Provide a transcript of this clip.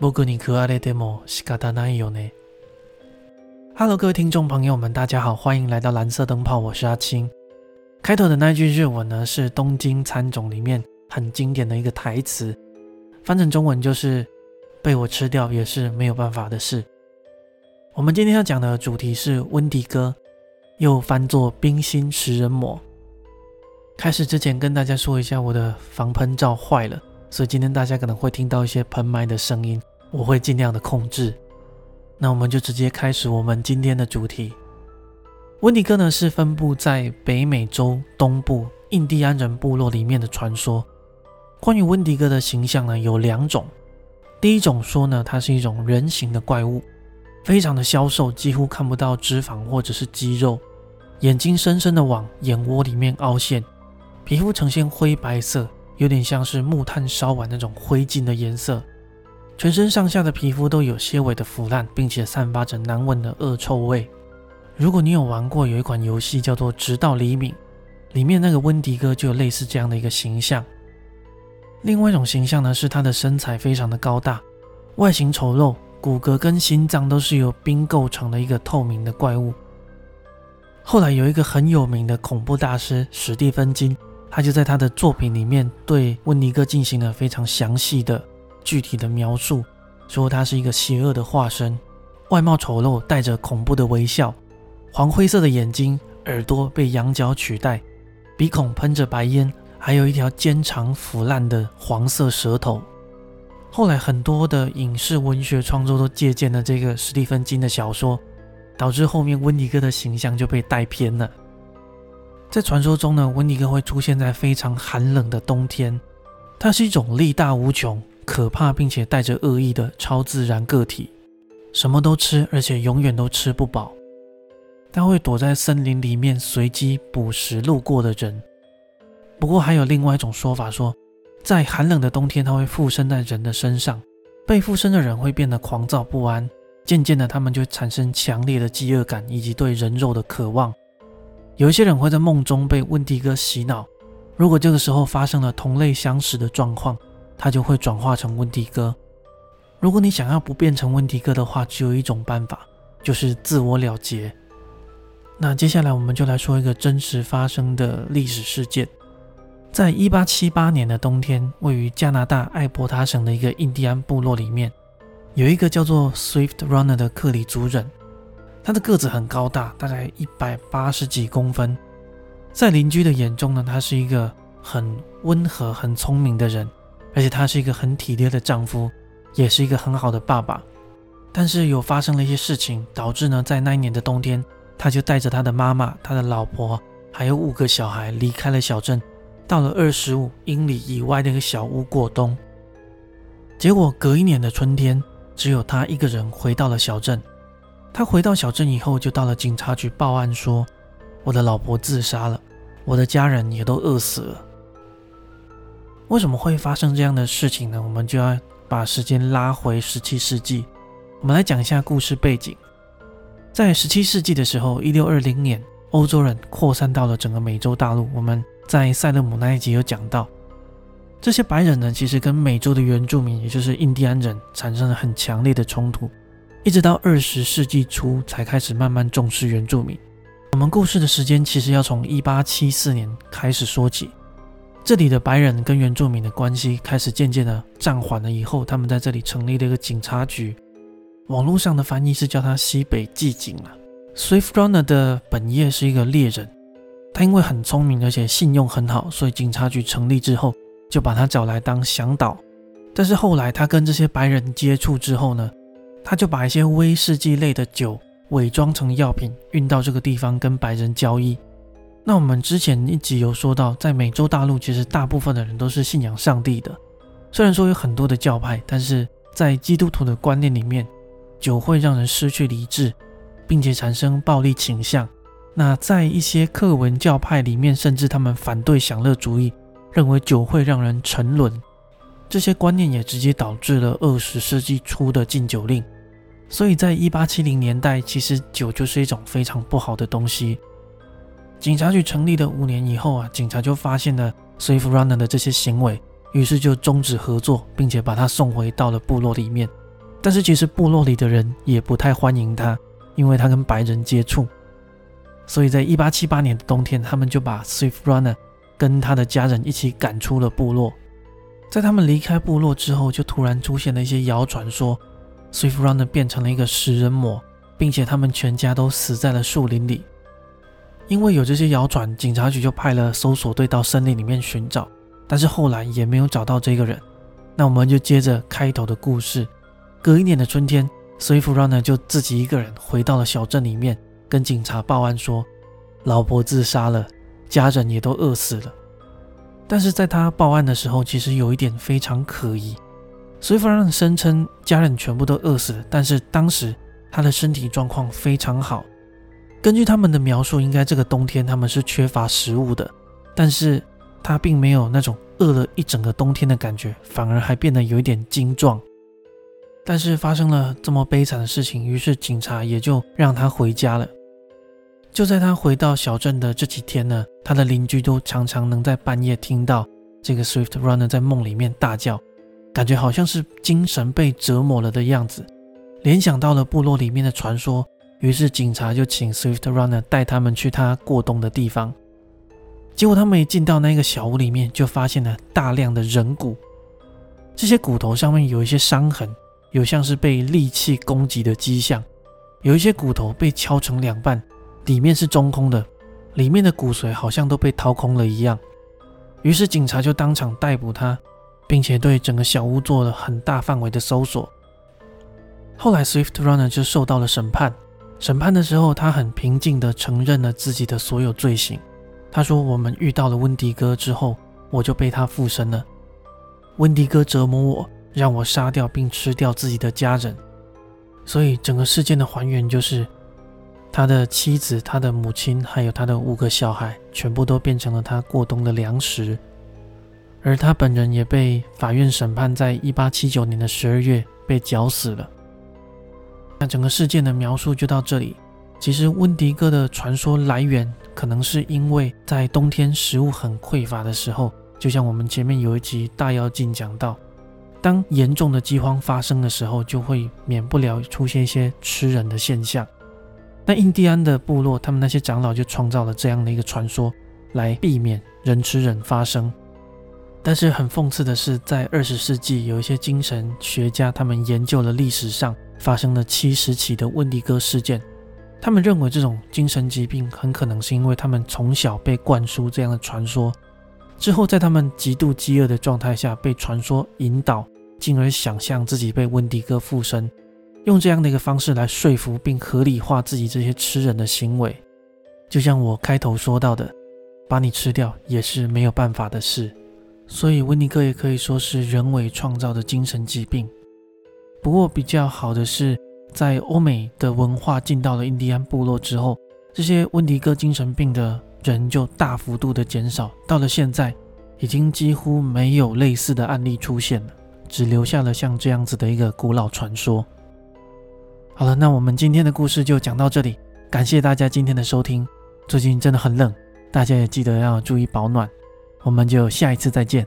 僕に食われても仕方ないよね。Hello，各位听众朋友们，大家好，欢迎来到蓝色灯泡，我是阿青。开头的那句日文呢，是《东京喰种》里面很经典的一个台词，翻成中文就是“被我吃掉也是没有办法的事”。我们今天要讲的主题是温迪哥，又翻作冰心食人魔。开始之前跟大家说一下，我的防喷罩坏了，所以今天大家可能会听到一些喷麦的声音， 我会尽量的控制。那我们就直接开始我们今天的主题。温迪哥呢是分布在北美洲东部印第安人部落里面的传说。关于温迪哥的形象呢有两种，第一种说呢它是一种人形的怪物，非常的消瘦，几乎看不到脂肪或者是肌肉，眼睛深深的往眼窝里面凹陷，皮肤呈现灰白色，有点像是木炭烧完那种灰烬的颜色。全身上下的皮肤都有些微的腐烂，并且散发着难闻的恶臭味。如果你有玩过有一款游戏叫做《直到黎明》，里面那个温迪哥就有类似这样的一个形象。另外一种形象呢，是他的身材非常的高大，外形丑陋，骨骼跟心脏都是由冰构成的一个透明的怪物。后来有一个很有名的恐怖大师史蒂芬金，他就在他的作品里面对温迪哥进行了非常详细的。具体的描述说，他是一个邪恶的化身，外貌丑陋，带着恐怖的微笑，黄灰色的眼睛，耳朵被羊角取代，鼻孔喷着白烟，还有一条尖长腐烂的黄色舌头。后来很多的影视文学创作都借鉴了这个史蒂芬金的小说，导致后面温迪哥的形象就被带偏了。在传说中呢，温迪哥会出现在非常寒冷的冬天，它是一种力大无穷。可怕并且带着恶意的超自然个体，什么都吃，而且永远都吃不饱。它会躲在森林里面随机捕食路过的人。不过还有另外一种说法，说在寒冷的冬天，它会附身在人的身上，被附身的人会变得狂躁不安，渐渐的他们就产生强烈的饥饿感以及对人肉的渴望。有一些人会在梦中被温迪哥洗脑，如果这个时候发生了同类相识的状况。他就会转化成温迪哥。如果你想要不变成温迪哥的话，只有一种办法，就是自我了结。那接下来我们就来说一个真实发生的历史事件。在一八七八年的冬天，位于加拿大艾伯塔省的一个印第安部落里面，有一个叫做 Swift Runner 的克里族人。他的个子很高大，大概一百八十几公分。在邻居的眼中呢，他是一个很温和、很聪明的人。而且他是一个很体贴的丈夫，也是一个很好的爸爸。但是有发生了一些事情，导致呢，在那一年的冬天，他就带着他的妈妈、他的老婆，还有五个小孩离开了小镇，到了二十五英里以外的一个小屋过冬。结果隔一年的春天，只有他一个人回到了小镇。他回到小镇以后，就到了警察局报案说：“我的老婆自杀了，我的家人也都饿死了。”为什么会发生这样的事情呢？我们就要把时间拉回十七世纪，我们来讲一下故事背景。在十七世纪的时候，一六二零年，欧洲人扩散到了整个美洲大陆。我们在塞勒姆那一集有讲到，这些白人呢，其实跟美洲的原住民，也就是印第安人，产生了很强烈的冲突，一直到二十世纪初才开始慢慢重视原住民。我们故事的时间其实要从一八七四年开始说起。这里的白人跟原住民的关系开始渐渐的暂缓了。以后，他们在这里成立了一个警察局。网络上的翻译是叫他西北寂警了。Swift Runner 的本业是一个猎人，他因为很聪明，而且信用很好，所以警察局成立之后就把他找来当向导。但是后来他跟这些白人接触之后呢，他就把一些威士忌类的酒伪装成药品运到这个地方跟白人交易。那我们之前一集有说到，在美洲大陆，其实大部分的人都是信仰上帝的。虽然说有很多的教派，但是在基督徒的观念里面，酒会让人失去理智，并且产生暴力倾向。那在一些克文教派里面，甚至他们反对享乐主义，认为酒会让人沉沦。这些观念也直接导致了二十世纪初的禁酒令。所以在一八七零年代，其实酒就是一种非常不好的东西。警察局成立的五年以后啊，警察就发现了 Swift Runner 的这些行为，于是就终止合作，并且把他送回到了部落里面，但是其实部落里的人也不太欢迎他，因为他跟白人接触。所以在一八七八年的冬天，他们就把 Swift Runner 跟他的家人一起赶出了部落。在他们离开部落之后，就突然出现了一些谣传，说 Swift Runner 变成了一个食人魔，并且他们全家都死在了树林里。因为有这些谣传，警察局就派了搜索队到森林里面寻找，但是后来也没有找到这个人。那我们就接着开头的故事。隔一年的春天，Swift Runner 就自己一个人回到了小镇里面。跟警察报案说，老婆自杀了，家人也都饿死了。但是在他报案的时候，其实有一点非常可疑。所以，弗兰声称家人全部都饿死了，但是当时他的身体状况非常好。根据他们的描述，应该这个冬天他们是缺乏食物的，但是他并没有那种饿了一整个冬天的感觉，反而还变得有一点精壮。但是发生了这么悲惨的事情，于是警察也就让他回家了。就在他回到小镇的这几天呢，他的邻居都常常能在半夜听到这个 Swift Runner 在梦里面大叫，感觉好像是精神被折磨了的样子。联想到了部落里面的传说，于是警察就请 Swift Runner 带他们去他过冬的地方。结果他们一进到那个小屋里面，就发现了大量的人骨，这些骨头上面有一些伤痕，有像是被利器攻击的迹象，有一些骨头被敲成两半。里面是中空的，里面的骨髓好像都被掏空了一样。于是警察就当场逮捕他，并且对整个小屋做了很大范围的搜索。后来 Swift Runner 就受到了审判。审判的时候，他很平静地承认了自己的所有罪行。他说：“我们遇到了温迪哥之后，我就被他附身了。温迪哥折磨我，让我杀掉并吃掉自己的家人。所以整个事件的还原就是。”他的妻子、他的母亲，还有他的五个小孩，全部都变成了他过冬的粮食，而他本人也被法院审判，在一八七九年的十二月被绞死了。那整个事件的描述就到这里。其实温迪哥的传说来源，可能是因为在冬天食物很匮乏的时候，就像我们前面有一集大妖精讲到，当严重的饥荒发生的时候，就会免不了出现一些吃人的现象。那印第安的部落，他们那些长老就创造了这样的一个传说，来避免人吃人发生。但是很讽刺的是，在二十世纪，有一些精神学家，他们研究了历史上发生了七十起的温迪哥事件，他们认为这种精神疾病很可能是因为他们从小被灌输这样的传说，之后在他们极度饥饿的状态下被传说引导，进而想象自己被温迪哥附身。用这样的一个方式来说服并合理化自己这些吃人的行为，就像我开头说到的，把你吃掉也是没有办法的事。所以温尼哥也可以说是人为创造的精神疾病。不过比较好的是，在欧美的文化进到了印第安部落之后，这些温迪哥精神病的人就大幅度的减少。到了现在，已经几乎没有类似的案例出现了，只留下了像这样子的一个古老传说。好了，那我们今天的故事就讲到这里，感谢大家今天的收听。最近真的很冷，大家也记得要注意保暖。我们就下一次再见。